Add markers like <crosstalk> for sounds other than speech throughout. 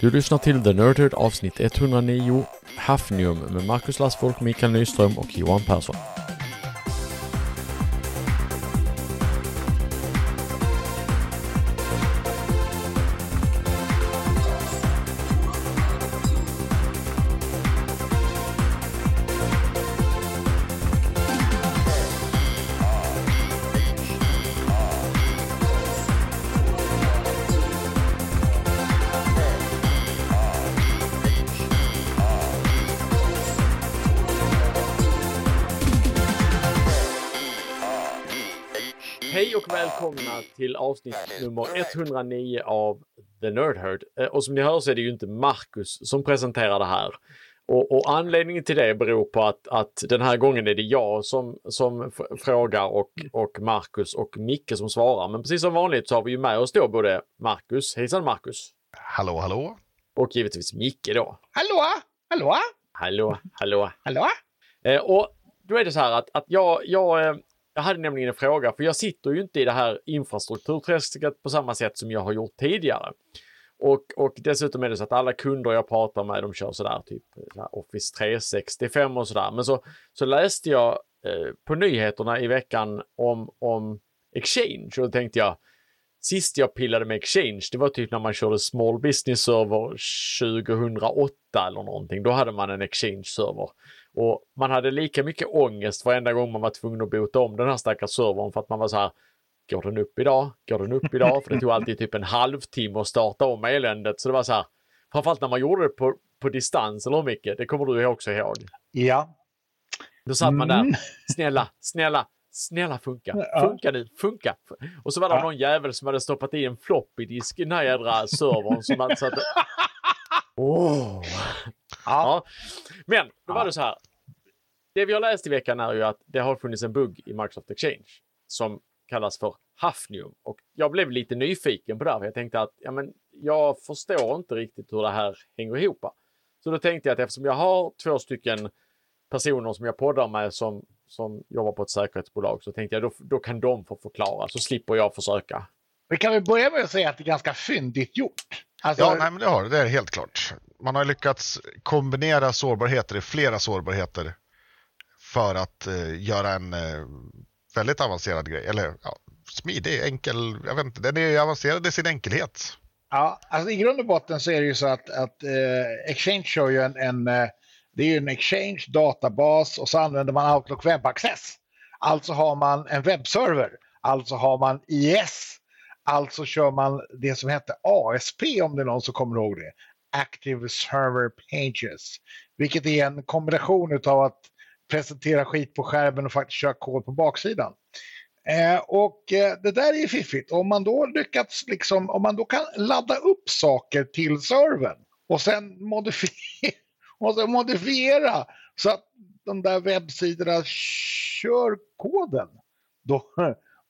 Du lyssnar till The Nerdhood avsnitt 109, Hafnium med Marcus Lassfolk, Mikael Nyström och Johan Persson. Nummer 109 av The Nerdherd. Eh, Och som ni hör så är det ju inte Marcus som presenterar det här. Och, och anledningen till det beror på att, att den här gången är det jag som, som frågar och, och Marcus och Micke som svarar. Men precis som vanligt så har vi ju med oss då både Marcus, hejsan Marcus, Hallå, hallå? och givetvis Micke då. Hallå? Hallå? Hallå, hallå. Hallå? Eh, och då är det så här att, att jag, jag, eh, jag hade nämligen en fråga, för jag sitter ju inte i det här infrastrukturträsket på samma sätt som jag har gjort tidigare. Och, och dessutom är det så att alla kunder jag pratar med, de kör sådär typ Office 365 och sådär. Men så, så läste jag eh, på nyheterna i veckan om, om Exchange och då tänkte jag, sist jag pillade med Exchange, det var typ när man körde Small Business Server 2008 eller någonting. Då hade man en Exchange-server. Och man hade lika mycket ångest varenda gång man var tvungen att bota om den här stackars servern för att man var så här, går den upp idag? Går den upp idag? För det tog alltid typ en halvtimme att starta om eländet. Så det var så här, framförallt när man gjorde det på, på distans, eller hur Micke? Det kommer du också ihåg. Ja. Då satt man där, Mm. snälla, snälla, snälla funka, funka nu, funka. Och så var det Ja. någon jävel som hade stoppat i en floppy disk i den här jädra servern. Som man satt... Åh. Ja. Ja. Men då var det så här. Det vi har läst i veckan är ju att det har funnits en bugg i Microsoft Exchange som kallas för Hafnium. Och jag blev lite nyfiken på det här, för jag tänkte att ja, men jag förstår inte riktigt hur det här hänger ihop. Så då tänkte jag att eftersom jag har två stycken personer som jag poddar med som, som jobbar på ett säkerhetsbolag så tänkte jag då, då kan de få förklara så slipper jag försöka. Vi kan väl börja med att säga att det är ganska fyndigt gjort. Alltså, Ja, nej, men det har det. Är helt klart. Man har lyckats kombinera sårbarheter i flera sårbarheter för att eh, göra en eh, väldigt avancerad grej. Eller ja, smidig, enkel. Jag vet inte, den är avancerad i sin enkelhet. ja, alltså, I grund och botten så är det ju så att, att eh, Exchange kör ju en, en, eh, det är ju en Exchange databas och så använder man Outlook Web Access. Alltså har man en webbserver, alltså har man IS, alltså kör man det som hette ASP om det är någon som kommer ihåg det. Active Server Pages. Vilket är en kombination av att presentera skit på skärmen och faktiskt köra kod på baksidan. Eh, och eh, det där är ju fiffigt. Om man då lyckats liksom, om man då kan ladda upp saker till servern och sen modifiera, <laughs> och sen modifiera så att de där webbsidorna kör koden. Då,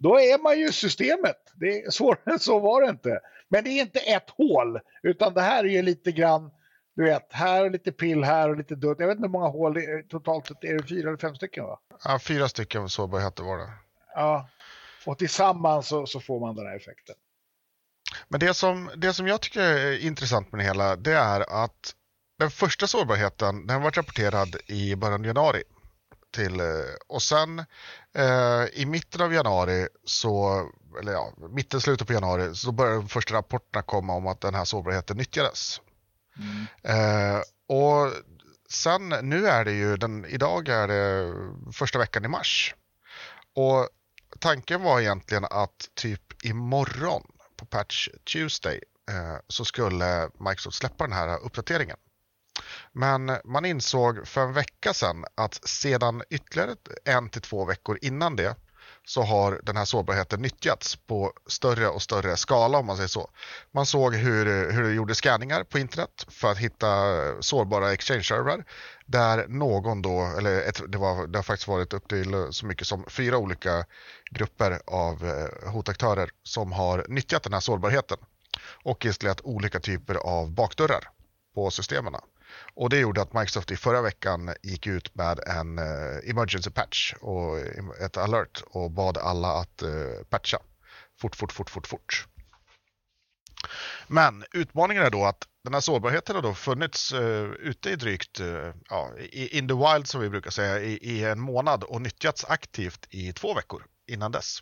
då är man ju systemet. Det är svårare än så var det inte. Men det är inte ett hål, utan det här är ju lite grann, du vet, här och lite pill här och lite dutt. Jag vet inte hur många hål det är, totalt sett är det fyra eller fem stycken va? Ja, fyra stycken sårbarheter var det. Ja. Och tillsammans så, så får man den här effekten. Men det som, det som jag tycker är intressant med det hela, det är att den första sårbarheten, den var rapporterad i början av januari. Till, eh, och sen eh, i mitten av januari, så, eller ja, mitten, slutet på januari, så började de första rapporterna komma om att den här sårbarheten nyttjades. Eh, och sen, nu är det ju, den, idag är det första veckan i mars. Och tanken var egentligen att typ imorgon på Patch Tuesday eh, så skulle Microsoft släppa den här uppdateringen. Men man insåg för en vecka sedan att sedan ytterligare en till två veckor innan det så har den här sårbarheten nyttjats på större och större skala om man säger så. Man såg hur, hur det gjorde scanningar på internet för att hitta sårbara exchange-servrar där någon då, eller ett, det, var, det har faktiskt varit upp till så mycket som fyra olika grupper av eh, hotaktörer som har nyttjat den här sårbarheten och installerat olika typer av bakdörrar på systemen. Och det gjorde att Microsoft i förra veckan gick ut med en eh, emergency patch och eh, ett alert och bad alla att eh, patcha fort, fort, fort, fort, fort. Men utmaningen är då att den här sårbarheten har då funnits uh, ute i drygt, uh, ja, in the wild som vi brukar säga, i, i, en månad och nyttjats aktivt i två veckor innan dess.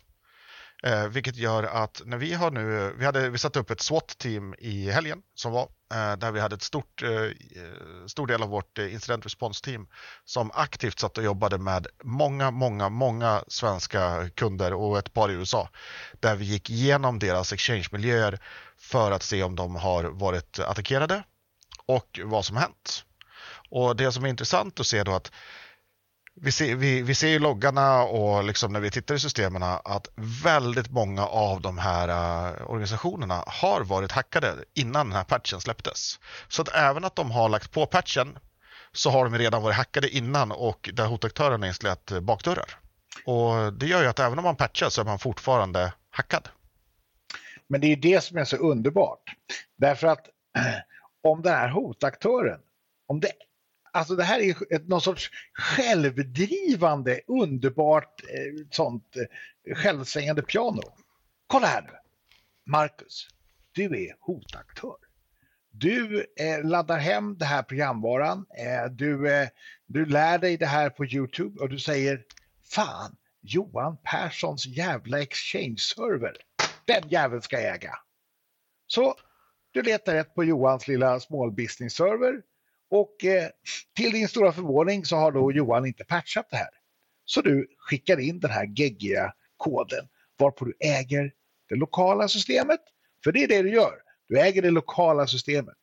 Uh, vilket gör att när vi har nu, vi, hade, vi satte upp ett SWAT-team i helgen som var, Eh, där vi hade ett stort, eh, eh, stor del av vårt incident response-team som aktivt satt och jobbade med många, många, många svenska kunder och ett par i USA. Där vi gick igenom deras exchange-miljöer för att se om de har varit attackerade och vad som hänt. Och det som är intressant att se då att vi ser, vi, vi ser ju loggarna och liksom när vi tittar i systemen att väldigt många av de här uh, organisationerna har varit hackade innan den här patchen släpptes. Så att även att de har lagt på patchen så har de redan varit hackade innan och där hotaktören har installerat bakdörrar. Och det gör ju att även om man patchar så är man fortfarande hackad. Men det är det som är så underbart. Därför att <clears throat> om den här hotaktören, om det Alltså det här är ett, någon sorts självdrivande, underbart eh, sånt eh, självsängande piano. Kolla här nu. Marcus, du är hotaktör. Du eh, laddar hem det här programvaran, eh, du, eh, du lär dig det här på Youtube och du säger Fan, Johan Perssons jävla exchange-server, den jäveln ska jag äga. Så du letar rätt på Johans lilla small business-server och eh, till din stora förvåning så har då Johan inte patchat det här. Så du skickar in den här geggiga koden varpå du äger det lokala systemet. För det är det du gör. Du äger det lokala systemet.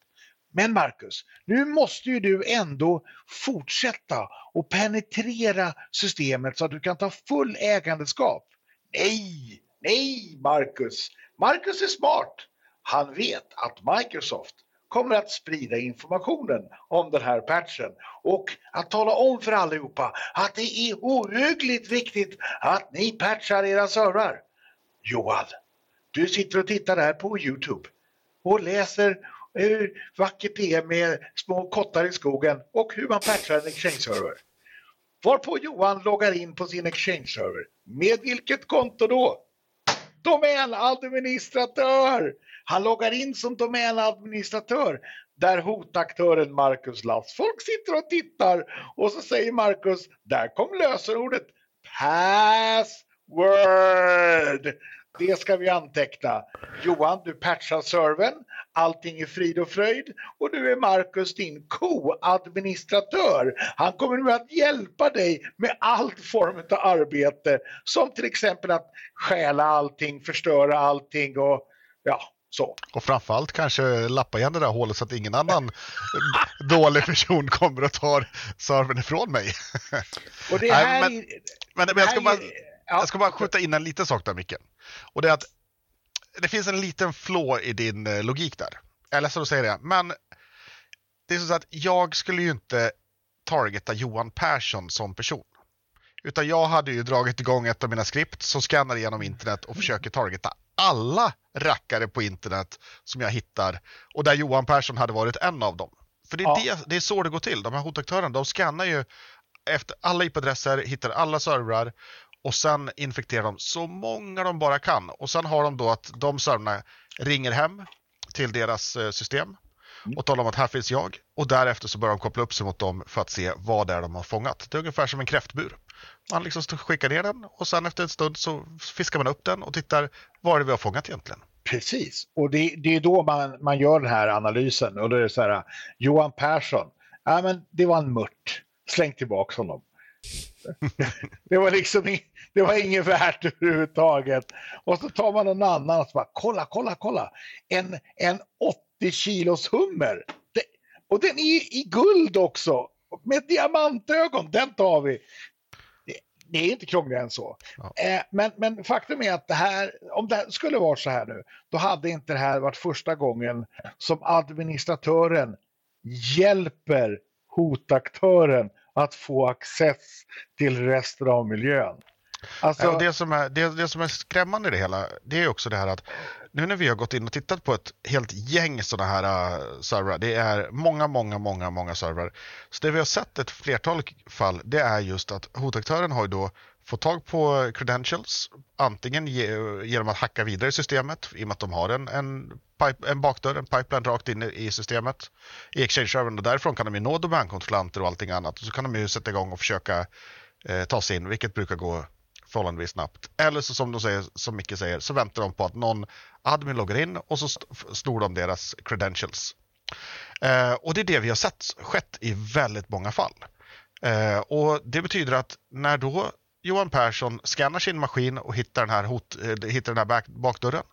Men Marcus, nu måste ju du ändå fortsätta och penetrera systemet så att du kan ta full ägandeskap. Nej, nej Marcus. Marcus är smart. Han vet att Microsoft kommer att sprida informationen om den här patchen och att tala om för allihopa att det är ohyggligt viktigt att ni patchar era servrar. Johan, du sitter och tittar här på Youtube och läser hur vackert det är med små kottar i skogen och hur man patchar en exchange-server. Varpå Johan loggar in på sin exchange-server. Med vilket konto då? Domänadministratör! Han loggar in som domänadministratör där hotaktören Marcus Lass. Folk sitter och tittar och så säger Marcus, där kom lösenordet password. Det ska vi anteckna. Johan, du patchar servern. Allting är frid och fröjd. Och du är Marcus din co-administratör. Han kommer nu att hjälpa dig med allt form av arbete. Som till exempel att stjäla allting, förstöra allting och ja, så. Och framförallt kanske lappa igen det där hålet så att ingen annan <laughs> dålig person kommer och tar servern ifrån mig. <laughs> Och det här Nej, men, men, men jag, ska bara, jag ska bara skjuta in en liten sak där Micke. Och det är att det finns en liten flå i din eh, logik där. Jag är ledsen att säga det, men det är så att jag skulle ju inte targeta Johan Persson som person. Utan jag hade ju dragit igång ett av mina skript som skannar igenom internet och försöker targeta alla rackare på internet som jag hittar och där Johan Persson hade varit en av dem. För det är, ja. det, det är så det går till. De här hotaktörerna, de skannar ju efter alla IP-adresser, hittar alla servrar och sen infekterar de så många de bara kan. Och sen har de då att de servrarna ringer hem till deras eh, system och talar om att här finns jag. Och därefter så börjar de koppla upp sig mot dem för att se vad det är de har fångat. Det är ungefär som en kräftbur. Man liksom skickar ner den och sen efter en stund så fiskar man upp den och tittar vad är det vi har fångat egentligen. Precis, och det, det är då man, man gör den här analysen och då är det så här, Johan Persson, ja men det var en mört, släng tillbaka honom. <laughs> det var liksom det var inget värt överhuvudtaget. Och så tar man någon annan och så bara, kolla, kolla, kolla, en, en 80 kilos hummer. Det, och den är i guld också, med diamantögon, den tar vi det är inte krångligare än så. Ja. Eh, men, men faktum är att det här, om det skulle vara så här nu, då hade inte det här varit första gången som administratören hjälper hotaktören att få access till resten av miljön. Alltså... Det, som är, det, det som är skrämmande i det hela, det är också det här att nu när vi har gått in och tittat på ett helt gäng sådana här uh, servrar, det är många, många, många, många servrar. Så det vi har sett ett flertal fall, det är just att hotaktören har ju då fått tag på credentials, antingen ge, genom att hacka vidare i systemet, i och med att de har en, en, pipe, en bakdörr, en pipeline rakt in i systemet i Exchange-servern och därifrån kan de ju nå domänkontrollanter och allting annat och så kan de ju sätta igång och försöka eh, ta sig in, vilket brukar gå förhållandevis snabbt. Eller så som, de säger, som Micke säger, så väntar de på att någon admin loggar in och så snor de deras credentials. Eh, och det är det vi har sett skett i väldigt många fall. Eh, och Det betyder att när då Johan Persson skannar sin maskin och hittar den här, hot, eh, hittar den här back, bakdörren,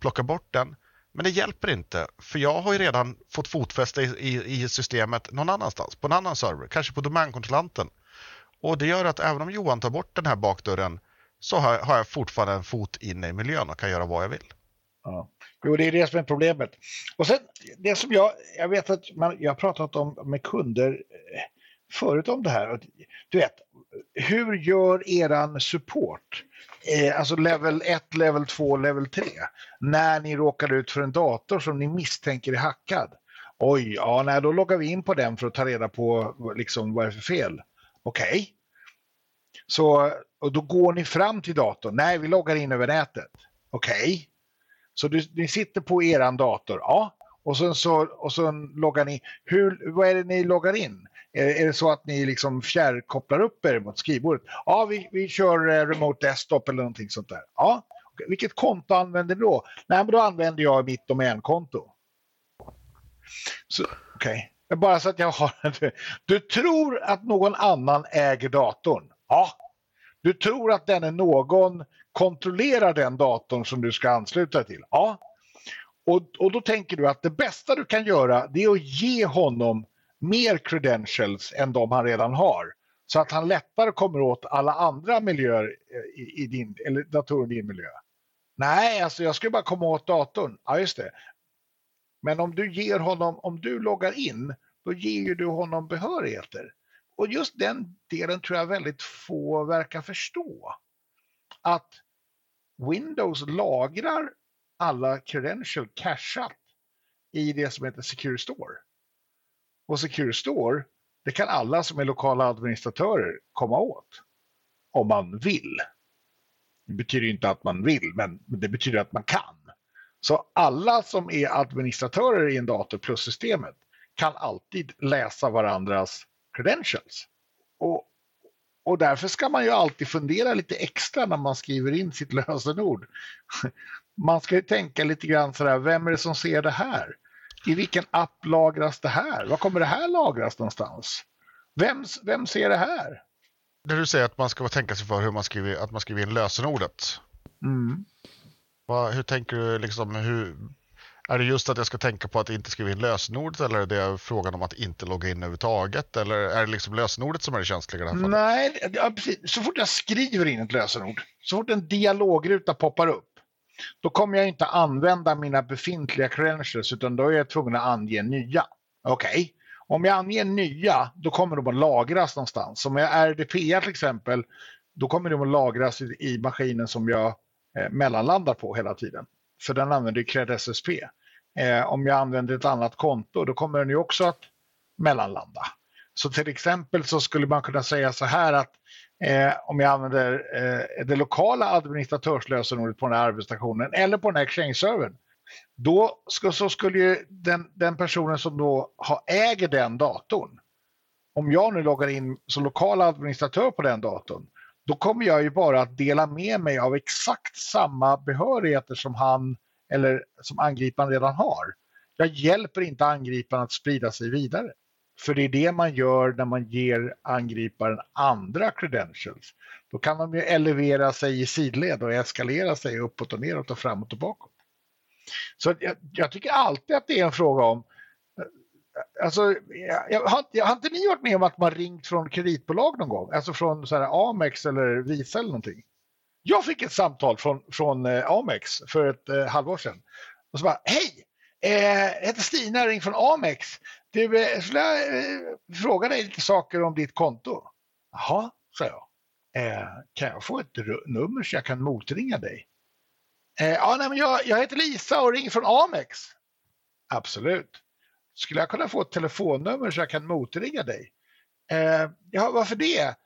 plockar bort den, men det hjälper inte, för jag har ju redan fått fotfäste i, i, i systemet någon annanstans, på en annan server, kanske på domänkontrollanten. Och det gör att även om Johan tar bort den här bakdörren så har, har jag fortfarande en fot inne i miljön och kan göra vad jag vill. Ja. Jo, det är det som är problemet. Och sen, det som jag, jag vet att man, jag har pratat om med kunder eh, förut om det här. Du vet, hur gör eran support? Eh, alltså level 1, level 2, level 3. När ni råkar ut för en dator som ni misstänker är hackad. Oj, ja, nej, då loggar vi in på den för att ta reda på liksom, vad det är för fel. Okej. Okay. Så, och då går ni fram till datorn. Nej, vi loggar in över nätet. Okej. Okay. Så du, ni sitter på eran dator. Ja. Och sen, så, och sen loggar ni. Hur, vad är det ni loggar in? Är, är det så att ni liksom fjärrkopplar upp er mot skrivbordet? Ja, vi, vi kör eh, remote desktop eller någonting sånt där. Ja, vilket konto använder ni då? Nej, men då använder jag mitt domänkonto. Okej, okay. bara så att jag har... <laughs> Du tror att någon annan äger datorn? Ja. Du tror att den är någon kontrollerar den datorn som du ska ansluta dig till? Ja. Och, och då tänker du att det bästa du kan göra det är att ge honom mer credentials än de han redan har. Så att han lättare kommer åt alla andra miljöer eh, i, i din, eller datorer i din miljö. Nej, alltså jag skulle bara komma åt datorn. Ja, just det. Men om du ger honom, om du loggar in, då ger du honom behörigheter. Och just den delen tror jag väldigt få verkar förstå. Att Windows lagrar alla credential cashat i det som heter Secure Store. Och Secure Store, det kan alla som är lokala administratörer komma åt. Om man vill. Det betyder inte att man vill, men det betyder att man kan. Så alla som är administratörer i en dator plus systemet kan alltid läsa varandras credentials. Och, och därför ska man ju alltid fundera lite extra när man skriver in sitt <laughs> lösenord. Man ska ju tänka lite grann sådär, vem är det som ser det här? I vilken app lagras det här? Var kommer det här lagras någonstans? Vem, vem ser det här? När du säger att man ska tänka sig för hur man skriver, att man skriver in lösenordet. Mm. Vad, hur tänker du liksom, hur, är det just att jag ska tänka på att inte skriva in lösenordet eller är det frågan om att inte logga in överhuvudtaget? Eller är det liksom lösenordet som är det känsliga i det här fallet? Nej, ja, så fort jag skriver in ett lösenord, så fort en dialogruta poppar upp, då kommer jag inte använda mina befintliga credentials utan då är jag tvungen att ange nya. Okej, okay. om jag anger nya då kommer de att lagras någonstans. Om jag är RDPA till exempel då kommer de att lagras i, i maskinen som jag eh, mellanlandar på hela tiden. För den använder CredSSP. Eh, om jag använder ett annat konto då kommer den ju också att mellanlanda. Så till exempel så skulle man kunna säga så här att eh, om jag använder eh, det lokala administratörslösenordet på den här arbetsstationen eller på den här exchange-servern. Då ska, så skulle ju den, den personen som då har, äger den datorn, om jag nu loggar in som lokal administratör på den datorn, då kommer jag ju bara att dela med mig av exakt samma behörigheter som han eller som angriparen redan har. Jag hjälper inte angriparen att sprida sig vidare. För det är det man gör när man ger angriparen andra credentials. Då kan de ju elevera sig i sidled och eskalera sig uppåt och neråt och framåt och bakåt. Så jag, jag tycker alltid att det är en fråga om Alltså, jag, har, jag, har inte ni varit med om att man ringt från kreditbolag någon gång? Alltså från så här Amex eller Visa eller någonting? Jag fick ett samtal från, från eh, Amex för ett eh, halvår sedan. Och så bara, hej! Eh, jag heter Stina, ring ringer från Amex. Du, eh, skulle jag eh, fråga dig lite saker om ditt konto? Jaha, sa jag. Eh, kan jag få ett nummer så jag kan motringa dig? Eh, ja, nej, men jag, jag heter Lisa och ringer från Amex. Absolut. Skulle jag kunna få ett telefonnummer så jag kan motringa dig? Eh, ja, varför det?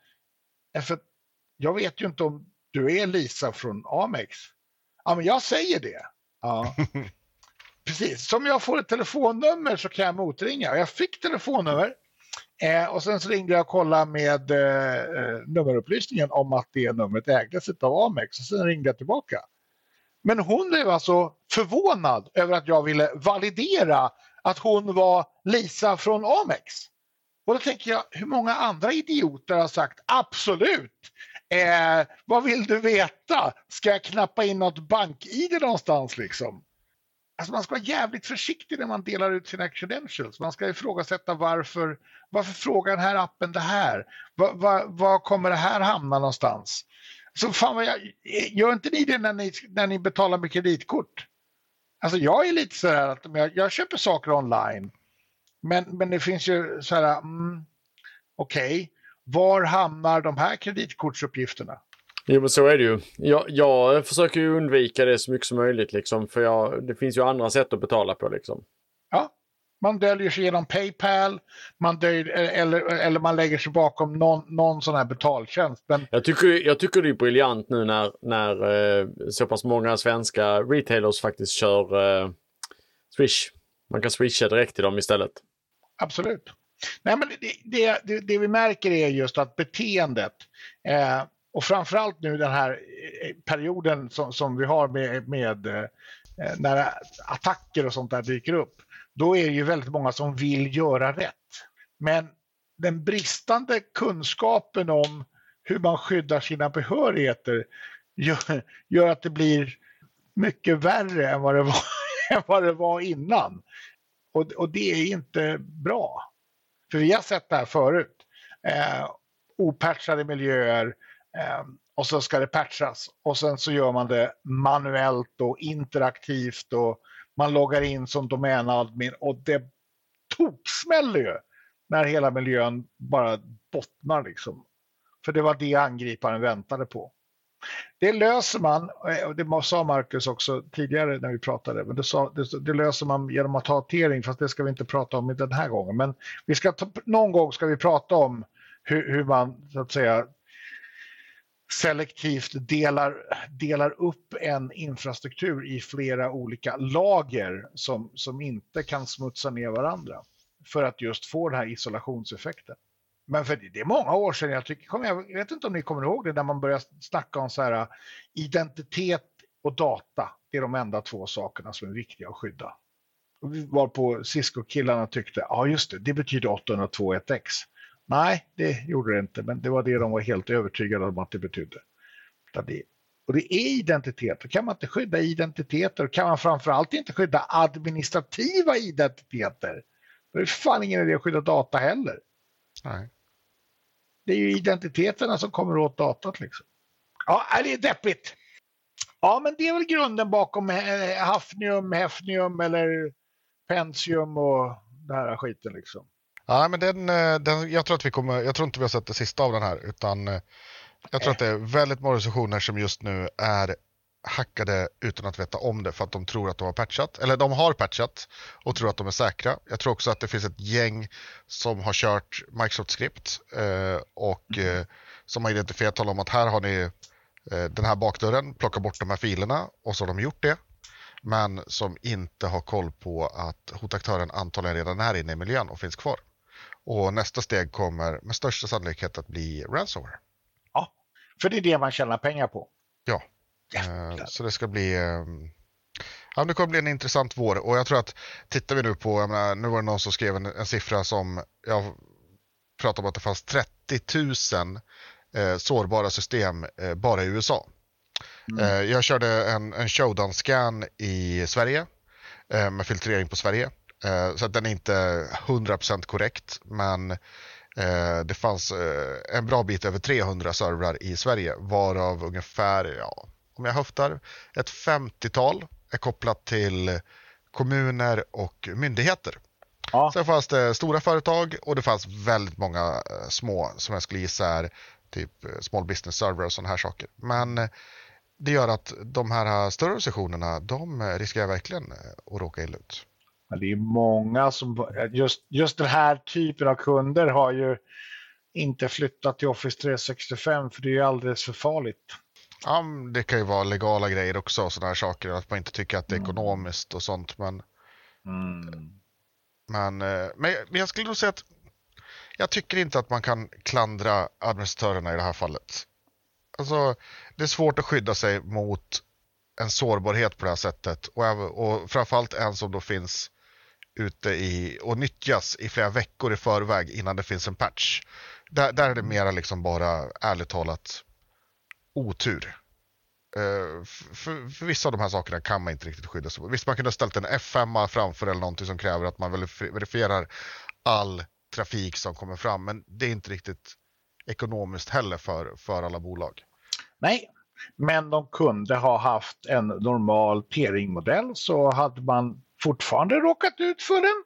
Eh, för jag vet ju inte om du är Lisa från Amex. Ja, men jag säger det. Ja. <laughs> Precis, som jag får ett telefonnummer så kan jag motringa. Jag fick telefonnummer eh, och sen så ringde jag och kollade med eh, eh nummerupplysningen om att det numret ägdes av Amex och sen ringde jag tillbaka. Men hon blev alltså förvånad över att jag ville validera att hon var Lisa från Amex. Och då tänker jag, hur många andra idioter har sagt absolut, eh, vad vill du veta? Ska jag knappa in något bank-id någonstans liksom? Alltså man ska vara jävligt försiktig när man delar ut sina credentials. Man ska ifrågasätta varför, varför frågar den här appen det här? Var, var, var kommer det här hamna någonstans? Så fan vad jag, gör inte ni det när ni, när ni betalar med kreditkort? Alltså jag är lite så här att jag, jag köper saker online. Men, men det finns ju så här, mm, okej, okay, var hamnar de här kreditkortsuppgifterna? Jo men så är det ju. Jag, jag försöker ju undvika det så mycket som möjligt liksom. För jag, det finns ju andra sätt att betala på liksom. Ja, man döljer sig genom Paypal man döljer, eller, eller man lägger sig bakom någon, någon sån här betaltjänst. Men... Jag, tycker, jag tycker det är briljant nu när, när eh, så pass många svenska retailers faktiskt kör eh, Swish. Man kan swisha direkt till dem istället. Absolut. Nej, men det, det, det, det vi märker är just att beteendet eh, och framförallt nu den här eh, perioden som, som vi har med, med eh, när attacker och sånt där dyker upp då är det ju väldigt många som vill göra rätt. Men den bristande kunskapen om hur man skyddar sina behörigheter gör, gör att det blir mycket värre än vad det var, <laughs> än vad det var innan. Och, och, det är inte bra. För vi har sett det här förut. Eh, opatchade miljöer eh, och så ska det patchas och sen så gör man det manuellt och interaktivt och man loggar in som domänadmin och det toksmäller ju när hela miljön bara bottnar liksom. För det var det angriparen väntade på. Det löser man, och det sa Marcus också tidigare när vi pratade, men det, sa, det, det, löser man genom att ha tering, fast det ska vi inte prata om den här gången. Men vi ska ta, någon gång ska vi prata om hur, hur man så att säga selektivt delar, delar upp en infrastruktur i flera olika lager som, som inte kan smutsa ner varandra för att just få den här isolationseffekten. Men för det är många år sedan, jag, tycker, jag vet inte om ni kommer ihåg det, när man började snacka om så här, uh, identitet och data. Det är de enda två sakerna som är viktiga att skydda. Varpå Cisco-killarna tyckte, ja just det, det betyder 802.1x. Nej, det gjorde det inte, men det var det de var helt övertygade om att det betydde. Och det är identitet. Då kan man inte skydda identiteter. Då kan man framförallt inte skydda administrativa identiteter. Då är det fan ingen idé att skydda data heller. Nej. Det är ju identiteterna som kommer åt datat. Liksom. Ja, det är deppigt. Ja, men det är väl grunden bakom Hafnium, Hefnium eller Pentium och den här skiten. Liksom. Ja, men den, eh, den, jag, tror att vi kommer, jag tror inte vi har sett det sista av den här, utan eh, jag tror att det är väldigt många organisationer som just nu är hackade utan att veta om det för att de tror att de har patchat. Eller de har patchat och tror att de är säkra. Jag tror också att det finns ett gäng som har kört Microsoft-skript eh, och mm. eh, som har identifierat talat om att här har ni eh, den här bakdörren, plocka bort de här filerna och så har de gjort det. Men som inte har koll på att hotaktören antagligen redan är inne i miljön och finns kvar. Och nästa steg kommer med största sannolikhet att bli ransomware. Ja, för det är det man tjänar pengar på. Ja, Jävlar. så det ska bli ehm, Ja, det kommer bli en intressant vår och jag tror att tittar vi nu på, jag menar, nu var det någon som skrev en, en siffra som jag pratade om att det fanns 30 000 eh, sårbara system eh, bara i USA. Mm. Eh, jag körde en, en showdown-scan i Sverige eh, med filtrering på Sverige Eh, så att den är inte 100% korrekt, men eh, det fanns eh, en bra bit över 300 servrar i Sverige, varav ungefär, ja, om jag höftar, ett 50-tal är kopplat till kommuner och myndigheter. Ja. Sen fanns det stora företag och det fanns väldigt många små som jag skulle gissa är typ small business server och sådana här saker. Men det gör att de här större sessionerna, de riskerar verkligen att råka illa ut. Men det är många som, just, just den här typen av kunder har ju inte flytta till Office 365 för det är ju alldeles för farligt. Ja, det kan ju vara legala grejer också och sådana här saker. Att man inte tycker att det är Mm. ekonomiskt och sånt. Men, Mm. men, eh, men jag skulle nog säga att jag tycker inte att man kan klandra administratörerna i det här fallet. Alltså, det är svårt att skydda sig mot en sårbarhet på det här sättet och, och framförallt en som då finns ute i och nyttjas i flera veckor i förväg innan det finns en patch. Där, där är det mera liksom bara ärligt talat otur. Eh, för, för vissa av de här sakerna kan man inte riktigt skydda sig mot. Visst, man kunde ha ställt en F5 framför eller någonting som kräver att man verifierar all trafik som kommer fram, men det är inte riktigt ekonomiskt heller för, för alla bolag. Nej, men de kunde ha haft en normal P-ringmodell så hade man fortfarande råkat ut för den.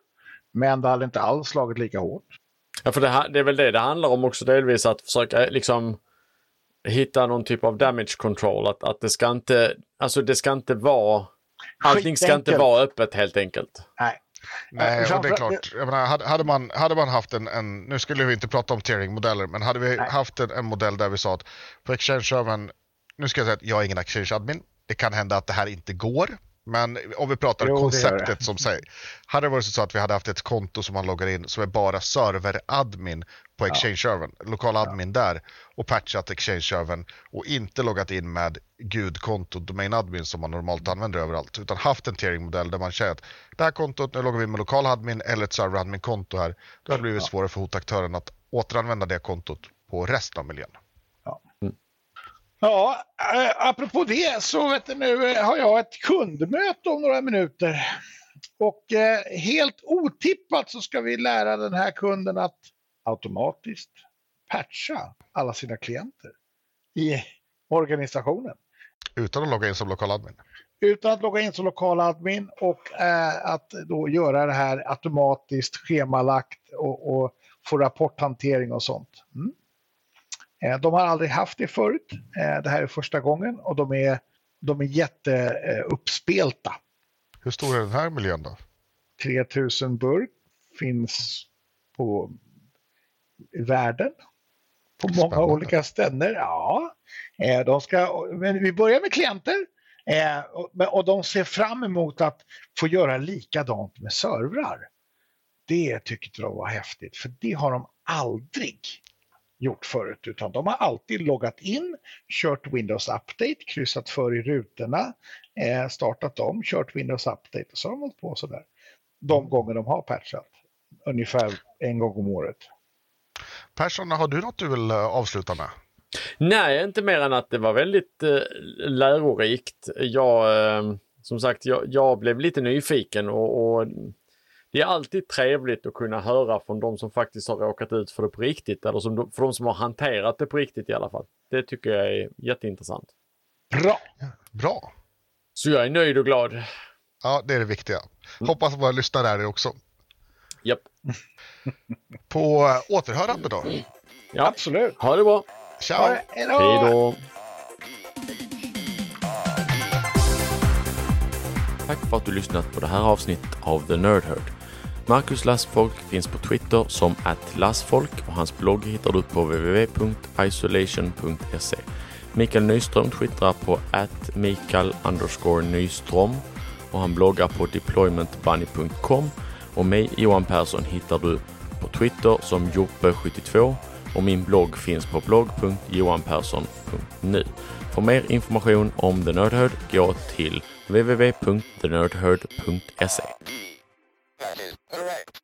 Men det hade inte alls slagit lika hårt. Ja, för det, här, det är väl det det handlar om också delvis att försöka liksom hitta någon typ av damage control. Att, att det ska inte, alltså det ska inte vara, allting ska inte vara öppet helt enkelt. Nej. Nej, Eh, och det är klart. Jag menar, hade, hade, man, hade man haft en, en, nu skulle vi inte prata om tiering-modeller, men hade vi Nej. haft en, en modell där vi sa att på Exchange-servern, nu ska jag säga att jag är ingen Exchange-admin, det kan hända att det här inte går, men om vi pratar Jo, konceptet som säger, hade det varit så att vi hade haft ett konto som man loggar in som är bara server-admin på Exchange-servern, lokal admin där och patchat Exchange-servern och inte loggat in med gudkonto, domain-admin som man normalt använder överallt, utan haft en tiering-modell där man säger att det här kontot, nu loggar vi in med lokal admin eller ett server-admin-konto här, då har det blivit svårare för hotaktören att återanvända det kontot på resten av miljön. Ja, äh, apropå det så vet du, nu eh, har jag ett kundmöte om några minuter. Och eh, helt otippat så ska vi lära den här kunden att automatiskt patcha alla sina klienter i organisationen. Utan att logga in som lokal admin. utan att logga in som lokal admin och eh, att då göra det här automatiskt schemalagt och, och få rapporthantering och sånt. Mm. Eh, de har aldrig haft det förut. Eh, det här är första gången och de är, de är jätteuppspelta. Hur stor är den här miljön då? 3000 burk finns på i världen. På många Spännande. olika ställen. Ja. Eh, de ska, men vi börjar med klienter. Eh, och de ser fram emot att få göra likadant med servrar. Det tyckte de var häftigt, för det har de aldrig gjort förut, utan de har alltid loggat in, kört Windows Update, kryssat för i rutorna, eh, startat om, kört Windows Update och så har de hållit på sådär. De gånger de har patchat, ungefär en gång om året. Persson, har du något du vill eh, avsluta med? Nej, inte mer än att det var väldigt eh, lärorikt. Jag, eh, som sagt, jag, jag blev lite nyfiken och, och det är alltid trevligt att kunna höra från de som faktiskt har råkat ut för det på riktigt eller som, för de som har hanterat det på riktigt i alla fall. Det tycker jag är jätteintressant. Bra! Bra. Så jag är nöjd och glad. Ja, det är det viktiga. Hoppas våra lyssnare är det också. Japp. På återhörande då. Ja, Absolut! ha det bra. Ciao! Hej då. Tack för att du lyssnat på det här avsnittet av The Nerd Herd. Marcus Lastfolk finns på Twitter som @lastfolk och hans blogg hittar du på www.isolation.se. Mikael Nyström twittrar på Mikael Nyström och han bloggar på deploymentbunny.com och mig Johan Persson hittar du på Twitter som Joppe72 och min blogg finns på blogg.johanpersson.nu. För mer information om The Nerdherd gå till www.thenerdherd.se. That is correct.